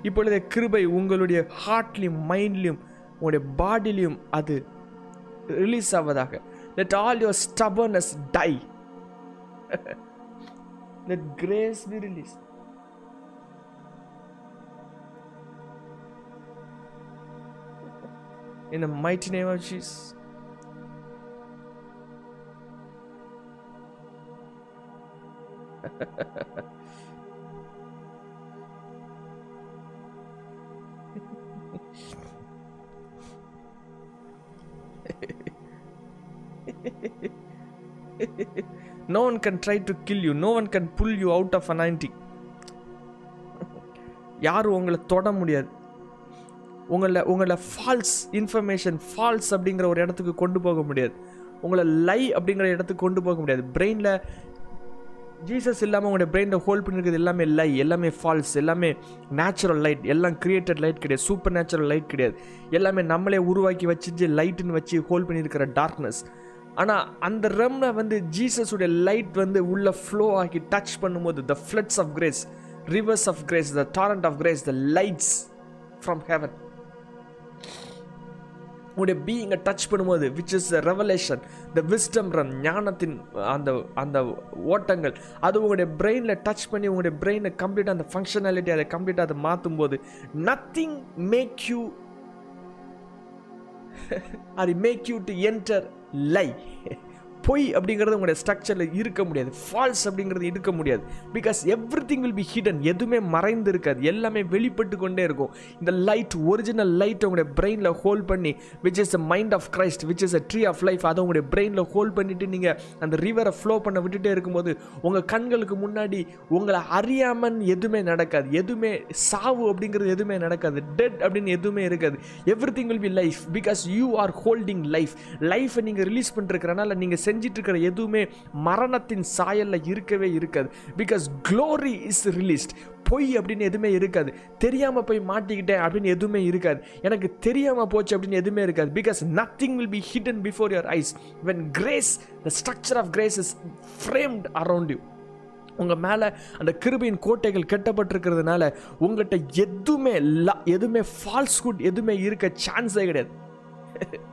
இப்பொழுது கிருபை உங்களுடைய ஹார்ட்லையும் மைண்ட்லையும் உங்களுடைய பாடிலையும் அது ரிலீஸ் ஆவதாக Let all your stubbornness die. Let grace be released. In the mighty name of Jesus. no one can try to kill you. No one can pull you out of anointing யாரும் உங்களை தொட முடியாது. உங்களை உங்களை falls information falls அப்படிங்கிற ஒரு இடத்துக்கு கொண்டு போக முடியாது. உங்களை லை அப்படிங்கிற இடத்துக்கு கொண்டு போக முடியாது. பிரெயினில் ஜீசஸ் இல்லாமல் உங்களுடைய பிரெயினில் ஹோல்ட் பண்ணிருக்கிறது எல்லாமே லை எல்லாமே ஃபால்ஸ் எல்லாமே நேச்சுரல் லைட் எல்லாம் கிரியேட்டட் லைட் கிடையாது. சூப்பர் நேச்சுரல் லைட் கிடையாது. எல்லாமே நம்மளே உருவாக்கி வச்சு லைட்டுன்னு வச்சு ஹோல்ட் பண்ணியிருக்கிற டார்க்னஸ் ஆனால் அந்த ரெம்ல வந்து ஜீசஸுடைய லைட் வந்து உள்ள ஃப்ளோ ஆகி டச் பண்ணும்போது the floods of grace rivers of grace the torrent of grace the lights from heaven உங்களுடைய பீயிங்கை டச் பண்ணும்போது which is revelation the wisdom realm ஞானத்தின் அந்த அந்த ஓட்டங்கள் அது உங்களுடைய பிரெயினில் டச் பண்ணி உங்களுடைய பிரெயினை கம்ப்ளீட்டாக அந்த ஃபங்க்ஷனாலிட்டி அதை கம்ப்ளீட்டாக அதை மாற்றும் போது நத்திங் மேக் யூ அது make you to enter lie பொய் அப்படிங்கிறது உங்களுடைய ஸ்ட்ரக்சரில் இருக்க முடியாது. ஃபால்ஸ் அப்படிங்கிறது இருக்க முடியாது. Because everything will be hidden எதுவுமே மறைந்து இருக்காது. எல்லாமே வெளிப்பட்டு கொண்டே இருக்கும். இந்த லைட் ஒரிஜினல் லைட் உங்களுடைய பிரெயினில் ஹோல்ட் பண்ணி which is a mind of Christ which is a tree of life அதை உங்களுடைய பிரெயினில் ஹோல்ட் பண்ணிவிட்டு நீங்கள் அந்த ரிவரை ஃப்ளோ பண்ண விட்டுட்டே இருக்கும்போது உங்கள் கண்களுக்கு முன்னாடி உங்களை அறியாமல் எதுவுமே நடக்காது. எதுவுமே சாவு அப்படிங்கிறது எதுவுமே நடக்காது. டெட் அப்படின்னு எதுவுமே இருக்காது. Everything will be life because you are holding life லைஃப்பை நீங்கள் ரிலீஸ் பண்ணிருக்கிறனால நீங்கள் செஞ்சிட்டு இருக்கிற எதுவுமே மரணத்தின் சாயலில் இருக்கவே இருக்காது. பிகாஸ் க்ளோரி இஸ் ரிலீஸ்ட் பொய் அப்படின்னு எதுவுமே இருக்காது. தெரியாமல் போய் மாட்டிக்கிட்டேன் அப்படின்னு எதுவுமே இருக்காது. எனக்கு தெரியாமல் போச்சு அப்படின்னு எதுவுமே இருக்காது. Because nothing will be hidden before your eyes when grace the structure of grace is framed around you உங்கள் மேலே அந்த கிருபையின் கோட்டைகள் கட்டப்பட்டிருக்கிறதுனால உங்கள்கிட்ட எதுவுமே எதுவுமே ஃபால்ஸ்குட் எதுவுமே இருக்க சான்ஸே கிடையாது.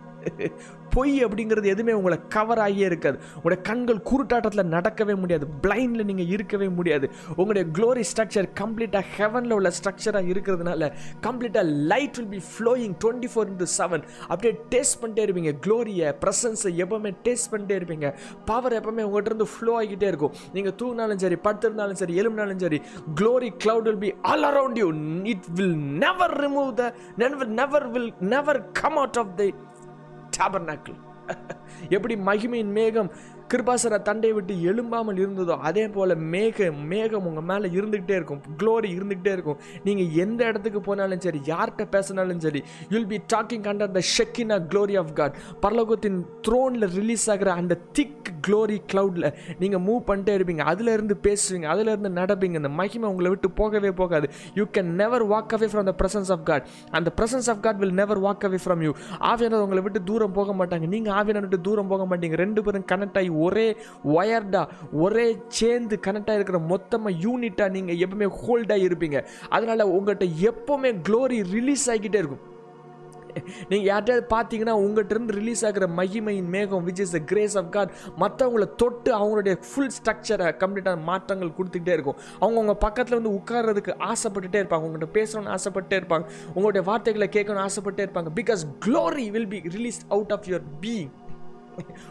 பொய் அப்படிங்கிறது எதுவுமே உங்களை கவர் ஆகியே இருக்காது. உங்களுடைய கண்கள் குருட்டாட்டத்தில் நடக்கவே முடியாது. பிளைண்டில் நீங்கள் இருக்கவே முடியாது. உங்களுடைய க்ளோரி ஸ்ட்ரக்சர் கம்ப்ளீட்டாக ஹெவனில் உள்ள ஸ்ட்ரக்சராக இருக்கிறதுனால கம்ப்ளீட்டாக light will be flowing twenty four into seven அப்படியே டேஸ்ட் பண்ணிட்டே இருப்பீங்க. க்ளோரியை ப்ரெசன்ஸை எப்பவுமே டேஸ்ட் பண்ணிட்டே இருப்பீங்க. பவர் எப்பவுமே உங்கள்கிட்ட இருந்து ஃப்ளோ ஆகிட்டே இருக்கும். நீங்கள் தூங்கினாலும் சரி படுத்திருந்தாலும் சரி எலும்பினாலும் சரி glory cloud will be all around you it will never remove the never never will never come out of the tabernacle. எப்படி மகிமையின் மேகம் கிருபாசர தண்டை விட்டு எழும்பாமல் இருந்ததோ அதே போல மேக மேகம் உங்க மேல இருந்துகிட்டே இருக்கும். க்ளோரி இருந்துகிட்டே இருக்கும். நீங்க எந்த இடத்துக்கு போனாலும் சரி யார்கிட்ட பேசினாலும் சரி you'll be talking under the shekinah glory of God பரலோகத்தின் த்ரோன்ல ரிலீஸ் ஆகிற அந்த திக் க்ளோரி கிளவுட்ல நீங்க மூவ் பண்ணிட்டே இருப்பீங்க. அதுல இருந்து பேசுவீங்க அதுல இருந்து நடப்பீங்க. இந்த மகிமை உங்களை விட்டு போகவே போகாது. You can never walk away from the presence of God அந்த presence of God will never walk away from you ஆவியானவர் உங்களை விட்டு தூரம் போக மாட்டாங்க. நீங்க ஆவியானவர் விட்டு தூரம் போக மாட்டீங்க. ரெண்டு பேரும் கனெக்ட் ஆகி ஒரே ஒயர்டா ஒரே சேர்ந்து கனெக்டாக இருக்கிற மொத்தமாக யூனிட்டாக நீங்கள் எப்பவுமே ஹோல்டாக இருப்பீங்க. அதனால் உங்கள்கிட்ட எப்போவுமே க்ளோரி ரிலீஸ் ஆகிக்கிட்டே இருக்கும். நீங்கள் யார்கிட்டயாவது பார்த்தீங்கன்னா உங்கள்கிட்ட இருந்து ரிலீஸ் ஆகிற மகிமையின் மேகம் which is the grace of God மற்றவங்கள தொட்டு அவங்களுடைய ஃபுல் ஸ்ட்ரக்சரை கம்ப்ளீட்டான மாற்றங்கள் கொடுத்துக்கிட்டே இருக்கும். அவங்க உங்கள் பக்கத்தில் வந்து உட்கார்றதுக்கு ஆசைப்பட்டுட்டே இருப்பாங்க. உங்கள்கிட்ட பேசணும்னு ஆசைப்பட்டே இருப்பாங்க. உங்களுடைய வார்த்தைகளை கேட்கணும்னு ஆசைப்பட்டே இருப்பாங்க. Because glory will be release out of your being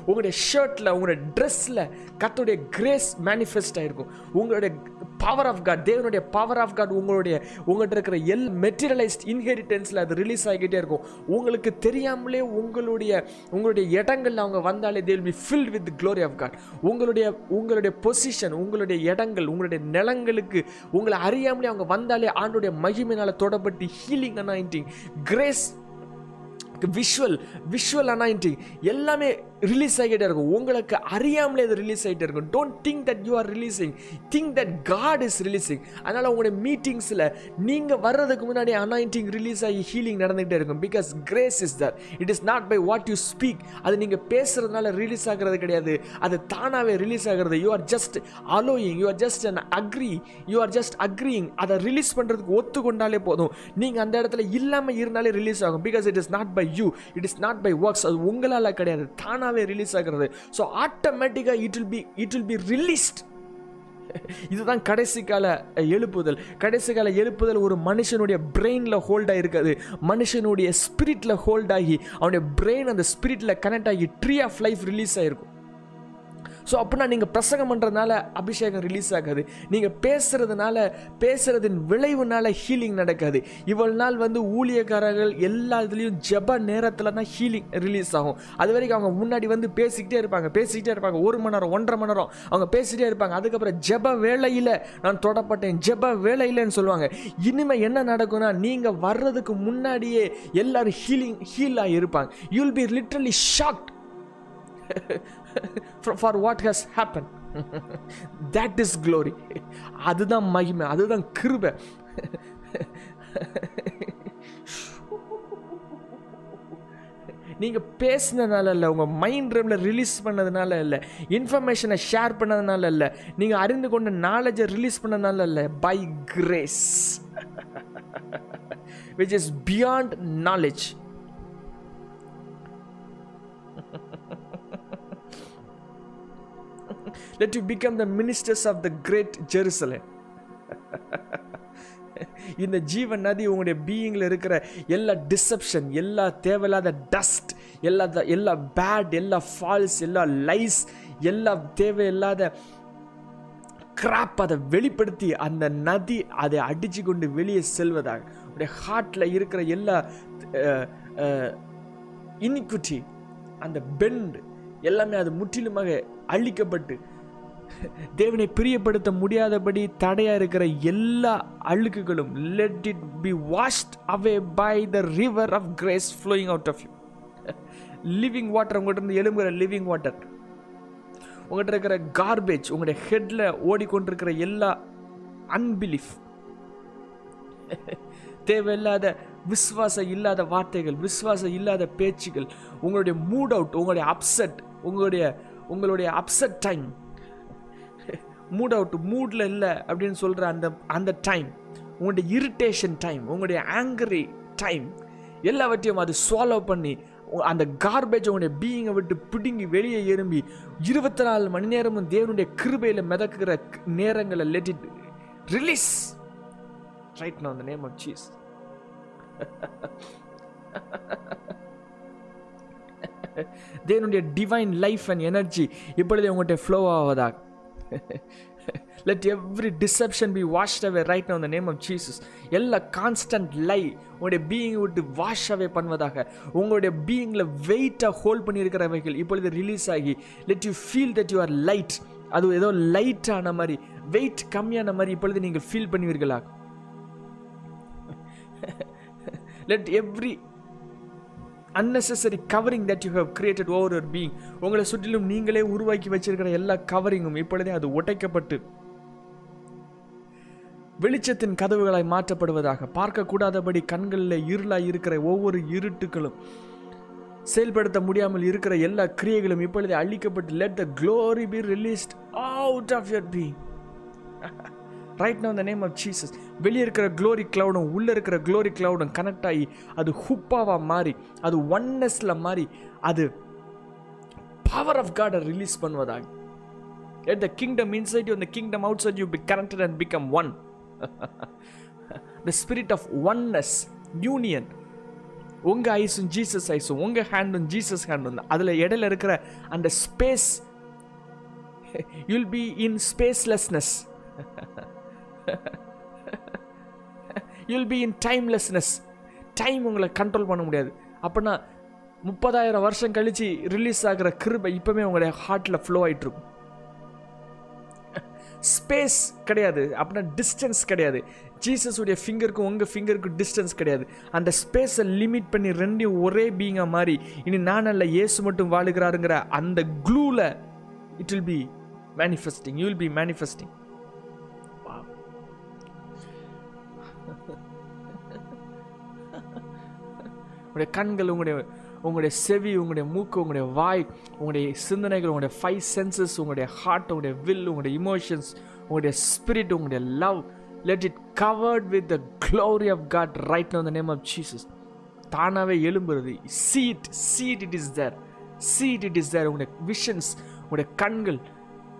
உங்களுடைய ஷர்ட்டில் உங்களுடைய ட்ரெஸ்ஸில் கத்துடைய கிரேஸ் மேனிஃபெஸ்ட் ஆகிருக்கும் உங்களுடைய பவர் ஆஃப் காட் தேவனுடைய பவர் ஆஃப் காட் உங்களுடைய உங்கள்கிட்ட இருக்கிற எல் மெட்டீரியலைஸ்ட் இன்ஹெரிட்டன்ஸில் அது ரிலீஸ் ஆகிக்கிட்டே இருக்கும். உங்களுக்கு தெரியாமலே உங்களுடைய உங்களுடைய இடங்கள்ல அவங்க வந்தாலே they'll be filled with glory of God உங்களுடைய உங்களுடைய பொசிஷன் உங்களுடைய இடங்கள் உங்களுடைய நிலங்களுக்கு உங்களை அறியாமலே அவங்க வந்தாலே ஆண்டுடைய மகிமையினால் தொடப்பட்டு healing anointing grace visual visual anointing எல்லாமே ரிலீஸ் ஆகிட்டே இருக்கும். உங்களுக்கு அறியாமலே அது ரிலீஸ் ஆகிட்டே இருக்கும். Don't think that you are releasing think that God is releasing அதனால் உங்களுடைய மீட்டிங்ஸில் நீங்கள் வர்றதுக்கு முன்னாடி அனாயிண்டிங் ரிலீஸ் ஆகி ஹீலிங் நடந்துகிட்டே இருக்கும். Because grace is there it is not by what you speak அது நீங்கள் பேசுகிறதுனால ரிலீஸ் ஆகிறது கிடையாது. அது தானாகவே ரிலீஸ் ஆகிறது. You are just allowing you are just an agree you are just agreeing அதை ரிலீஸ் பண்ணுறதுக்கு ஒத்துக்கொண்டாலே போதும். நீங்கள் அந்த இடத்துல இல்லாமல் இருந்தாலே ரிலீஸ் ஆகும். Because it is not by you it is not by works அது உங்களால் கிடையாது. தானாகவே ரிலீஸ் ஆகிறது. ஸோ ஆட்டோமேட்டிக்காக it will be it will be released இதுதான் கடைசி கால எழுப்புதல். கடைசி கால எழுப்புதல் ஒரு மனுஷனுடைய பிரெயினில் ஹோல்டாக இருக்காது மனுஷனுடைய ஸ்பிரிட்டில் ஹோல்ட் ஆகி அவனுடைய பிரெயின் அந்த ஸ்பிரிட்டில் கனெக்ட் ஆகி ட்ரீ ஆஃப் லைஃப் ரிலீஸ் ஆகிருக்கும் ஸோ அப்படின்னா நீங்கள் பிரசங்கம் பண்ணுறதுனால அபிஷேகம் ரிலீஸ் ஆகாது. நீங்கள் பேசுகிறதுனால பேசுகிறதின் விளைவுனால ஹீலிங் நடக்காது. இவ்வளவு நாள் வந்து ஊழியக்காரர்கள் எல்லா இதுலேயும் ஜெப நேரத்தில் தான் ஹீலிங் ரிலீஸ் ஆகும். அது வரைக்கும் அவங்க முன்னாடி வந்து பேசிக்கிட்டே இருப்பாங்க பேசிக்கிட்டே இருப்பாங்க. ஒரு மணி நேரம் ஒன்றரை மணி நேரம் அவங்க பேசிக்கிட்டே இருப்பாங்க. அதுக்கப்புறம் ஜெப வேலையில் நான் தொடப்பட்டேன் ஜெப வேலையில்னு சொல்லுவாங்க. இனிமேல் என்ன நடக்கும்னா நீங்கள் வர்றதுக்கு முன்னாடியே எல்லாரும் ஹீலிங் ஹீல் ஆகி இருப்பாங்க you'll be literally shocked for what has happen that is glory அதுதான் மகிமை அதுதான் கிருபை. நீங்கள் பேசினதுனால இல்லை உங்கள் மைண்ட் ரேமில் ரிலீஸ் பண்ணதுனால இல்லை இன்ஃபர்மேஷனை ஷேர் பண்ணதுனால இல்லை நீங்கள் அறிந்து கொண்ட நாலேஜை ரிலீஸ் பண்ணதுனால இல்லை by grace which is beyond knowledge let you become the ministers of the great Jerusalem. இந்த ஜீவன் நதி உங்களுடைய பீயிங்கில் இருக்கிற எல்லா டிசப்ஷன் எல்லா தேவையில்லாத டஸ்ட் எல்லா எல்லா பேட் எல்லா ஃபால்ஸ் எல்லா லைஸ் எல்லா தேவையில்லாத கிராப் அதை வெளிப்படுத்தி அந்த நதி அதை அடிச்சு கொண்டு வெளியே செல்வதாக உடைய ஹார்ட்டில் இருக்கிற எல்லா இனிக்குட்டி அந்த பெண்டு எல்லாமே அது முற்றிலுமாக அழிக்கப்பட்டு தேவனை பிரியப்படுத்த முடியாதபடி தடையாக இருக்கிற எல்லா அழுக்குகளும் let it be washed away by the river of grace flowing out of you living water உங்கள்கிட்ட இருந்து எழும்புகிற லிவிங் வாட்டர் உங்கள்கிட்ட இருக்கிற கார்பேஜ் உங்களுடைய ஹெட்ல ஓடிக்கொண்டிருக்கிற எல்லா அன்பிலீஃப் தேவையில்லாத விஸ்வாசம் இல்லாத வார்த்தைகள் விஸ்வாசம் இல்லாத பேச்சுகள் உங்களுடைய மூட் அவுட் உங்களுடைய அப்செட் உங்களுடைய உங்களுடைய அப்செட் டைம் மூட் அவுட் மூடில் இல்லை அப்படின்னு சொல்கிற அந்த அந்த டைம் உங்களுடைய இரிட்டேஷன் டைம் உங்களுடைய ஆங்கரி டைம் எல்லாவற்றையும் அது சாலோ பண்ணி அந்த கார்பேஜ் உங்களுடைய பீயிங்கை விட்டு பிடுங்கி வெளியே எறும்பி இருபத்தி நாலு மணி நேரமும் தேவனுடைய கிருபையில் மிதக்குற நேரங்களை லெட் இட் ரிலீஸ் ரைட் நான் அந்த நேம் ஆஃப் சீஸ் தேவனுடைய டிவைன் லைஃப் அண்ட் எனர்ஜி இப்பொழுது உங்கள்கிட்ட flow ஆவதாக let every deception be washed away right now name of Jesus எல்லா கான்ஸ்டன்ட் லை உங்களுடைய பீயிங் விட்டு வாஷ் அவே பண்ணுவதாக. உங்களுடைய பீயிங்கில் வெயிட்டாக ஹோல்ட் பண்ணியிருக்கிறவைகள் இப்பொழுது ரிலீஸ் ஆகி let you feel that you are light அது ஏதோ லைட்டான மாதிரி வெயிட் கம்மியான மாதிரி இப்பொழுது நீங்கள் feel பண்ணுவீர்களா? Let every unnecessary covering that you have created over your being உங்களை சுற்றிலும் நீங்களே உருவாக்கி வச்சிருக்கிற எல்லா கவரிங்கும் இப்பொழுதே அது உடைக்கப்பட்டு வெளிச்சத்தின் கதவுகளாய் மாற்றப்படுவதாக. பார்க்கக்கூடாதபடி கண்களில் இருளாய் இருக்கிற ஒவ்வொரு இருட்டுகளும் செயல்படுத்த முடியாமல் இருக்கிற எல்லா கிரியைகளும் இப்பொழுதே அழிக்கப்பட்டு let the glory be released out of your being right now the name of Jesus வெளியே இருக்கிற க்ளோரி க்ளவுடும் உள்ளே இருக்கிற க்ளோரி க்ளவுடும் கனெக்ட் ஆகி அது ஹுப்பாவாக மாறி அது ஒன்னஸில் மாறி அது பவர் ஆஃப் காடை release பண்ணுவதாக. Let the kingdom inside you அந்த kingdom outside you be connected and become one the spirit of oneness union உங்கள் ஐஸும் ஜீசஸ் ஐஸும் உங்கள் ஹேண்டும் ஜீசஸ் ஹேண்டும் அதில் இடையில இருக்கிற அந்த space you'll be in spacelessness you'll be in timelessness time உங்களை control பண்ண முடியாது. அப்படின்னா முப்பதாயிரம் வருஷம் கழித்து ரிலீஸ் ஆகிற கிருபை இப்போவே உங்களுடைய ஹார்ட்டில் ஃப்ளோ ஆயிட்டு இருக்கும். ஸ்பேஸ் கிடையாது. அப்படின்னா டிஸ்டன்ஸ் கிடையாது. ஜீசஸுடைய ஃபிங்கருக்கும் உங்கள் ஃபிங்கருக்கும் டிஸ்டன்ஸ் கிடையாது. அந்த ஸ்பேஸை லிமிட் பண்ணி ரெண்டையும் ஒரே பீங்காக மாறி இனி நான் அல்ல இயேசு மட்டும் வாழுகிறாருங்கிற அந்த க்ளூவில் it will be manifesting you will be manifesting உங்களுடைய கண்கள் உங்களுடைய உங்களுடைய செவி உங்களுடைய மூக்கு உங்களுடைய வாய் உங்களுடைய சிந்தனைகள் உங்களுடைய ஃபைவ் சென்சஸ் உங்களுடைய ஹார்ட் உங்களுடைய வில் உங்களுடைய இமோஷன்ஸ் உங்களுடைய ஸ்பிரிட் உங்களுடைய love let it covered with the glory of God right now the name of Jesus தானாகவே எழும்புறது. See it see it it is there see it it is there உங்களுடைய visions உங்களுடைய கண்கள்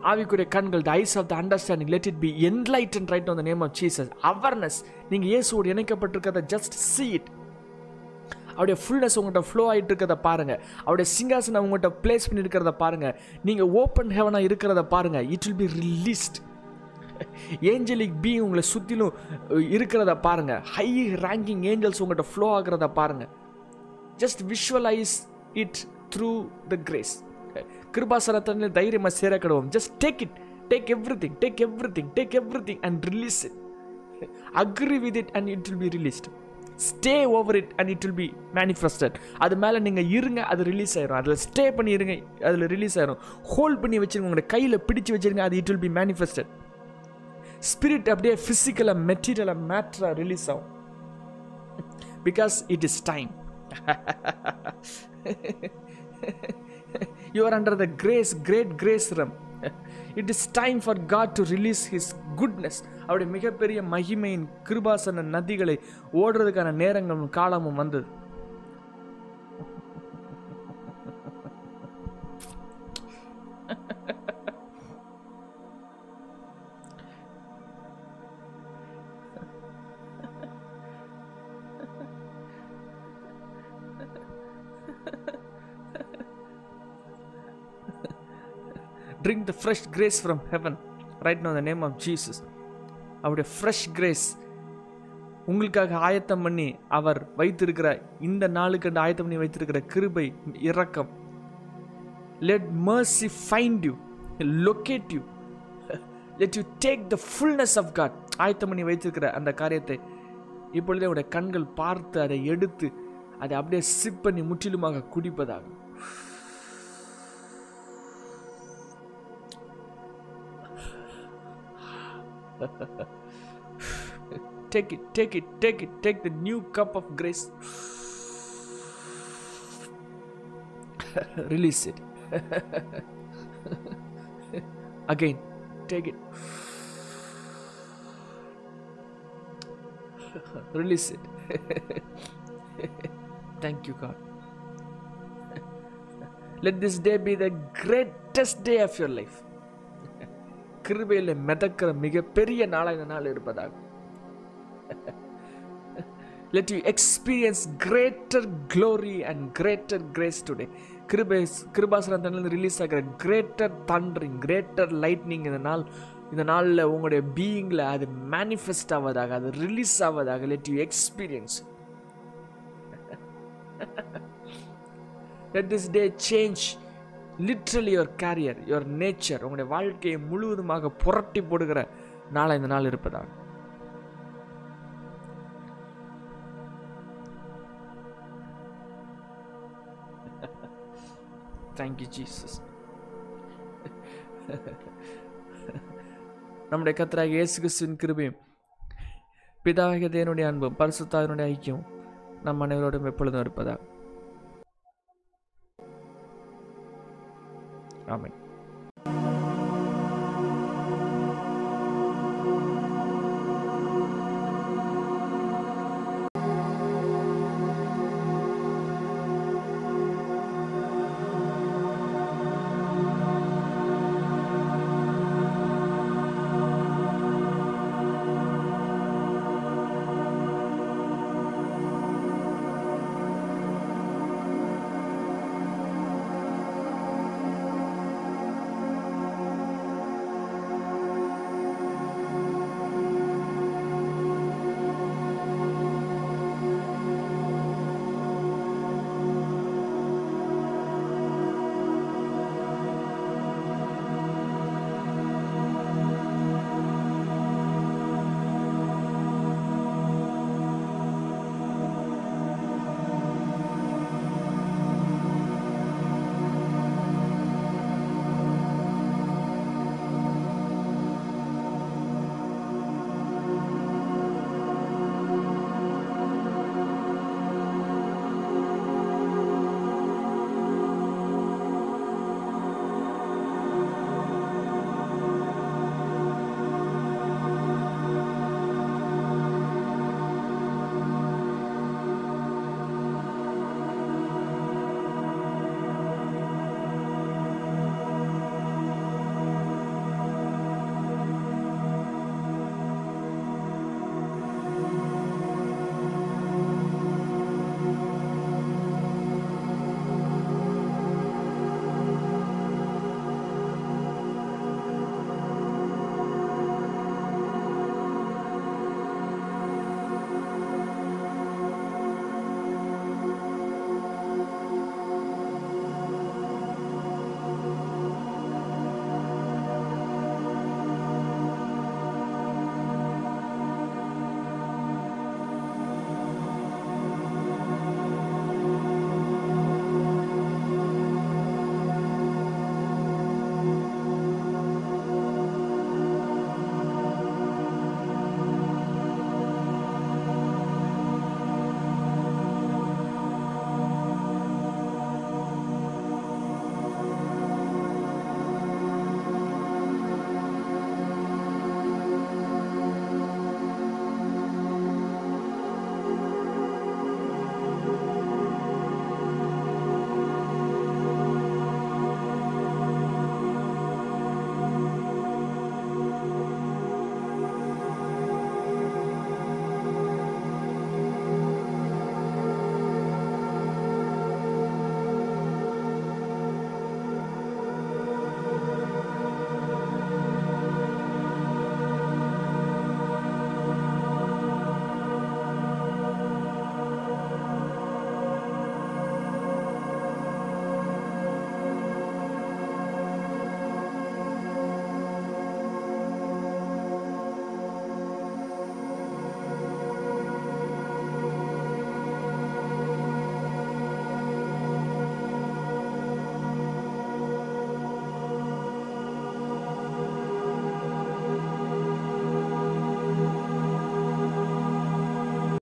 ஆவிக்குரிய கண்கள் the eyes of the understanding let it be enlighten right on the name of Jesus awareness நீங்கள் இயேசுவோடு இணைக்கப்பட்டிருக்கிறத just see it அவருடைய fullness உங்கள்கிட்ட ஃப்ளோ ஆகிட்டு இருக்கிறத பாருங்கள் அவருடைய சிங்காசனம் உங்கள்கிட்ட பிளேஸ் பண்ணியிருக்கிறத பாருங்கள் நீங்கள் ஓப்பன் ஹெவனாக இருக்கிறத பாருங்கள் it will be released angelic be உங்களை சுற்றிலும் இருக்கிறத பாருங்கள் ஹை ரேங்கிங் ஏஞ்சல்ஸ் உங்கள்கிட்ட ஃப்ளோ ஆகிறத பாருங்கள் just visualize it through the grace கிருபாசனத்தில் தைரியமாக சேர கிடவும் just take it take every thing take every thing take every thing and release it agree with it and it will be released stay over it and it will be manifested அது மேலே நீங்கள் இருங்க அது release ஆயிரும். அதில் stay பண்ணி இருங்க அதில் ரிலீஸ் ஆயிரும். ஹோல்ட் பண்ணி வச்சுருங்க உங்களோட கையில் பிடிச்சு வச்சிருங்க அது it will be manifested spirit அப்படியே ஃபிசிக்கலாக மெட்டீரியலாக மேட்ராக ரிலீஸ் ஆகும். Because it is time you are under the grace great grace from it is time for God to release his goodness அவருடைய மிகப்பெரிய மகிமையின் கிருபாசன நதிகளை ஓடுறதுக்கான நேரங்களும் காலமும் வந்தது drink the fresh grace from heaven right now in the name of Jesus அவருடைய fresh grace உங்களுக்காக ஆயத்தம் பண்ணி அவர் வைத்திருக்கிற இந்த நாளுக்கு ஆயத்தம் பண்ணி வைத்திருக்கிற கிருபை இரக்கம். Let mercy find you locate you let you take the fullness of God ஆயத்தம் பண்ணி வைத்திருக்கிற அந்த காரியத்தை இப்பொழுதே உடைய கண்கள் பார்த்து அதை எடுத்து அதை அப்படியே சிப் பண்ணி முற்றிலுமாக குடிப்பதாகும் take it, take it, take it, take the new cup of grace. Release it. Again, take it. Release it. Thank you, God. Let this day be the greatest day of your life. கிருபையில் மிதக்கிற மிகப்பெரிய நாளாக இந்த நாள் இருப்பதாக. Let you experience greater glory and greater grace today கிருபை கிருபாசனத்திலிருந்து release ஆகிற greater thundering greater lightning இந்த நாள் இந்த நாளில் உங்களுடைய பீயிங்கில் அது மேனிஃபெஸ்ட் ஆவதாக அது ரிலீஸ் ஆவதாக let you experience let this day change literally your career your nature உங்களுடைய வாழ்க்கையை முழுவதுமாக புரட்டி போடுகிற நாளாக இந்த நாள் இருப்பதாக தேங்க்யூ ஜீசஸ் நம்முடைய கத்தராக இயேசு கிறிஸ்துவின் கிருபையும் பிதாவாகிய தேவனுடைய அன்பும் பரிசுத்தாவினுடைய ஐக்கியம் நம் அனைவரோடும் எப்பொழுதும் இருப்பதா Amen.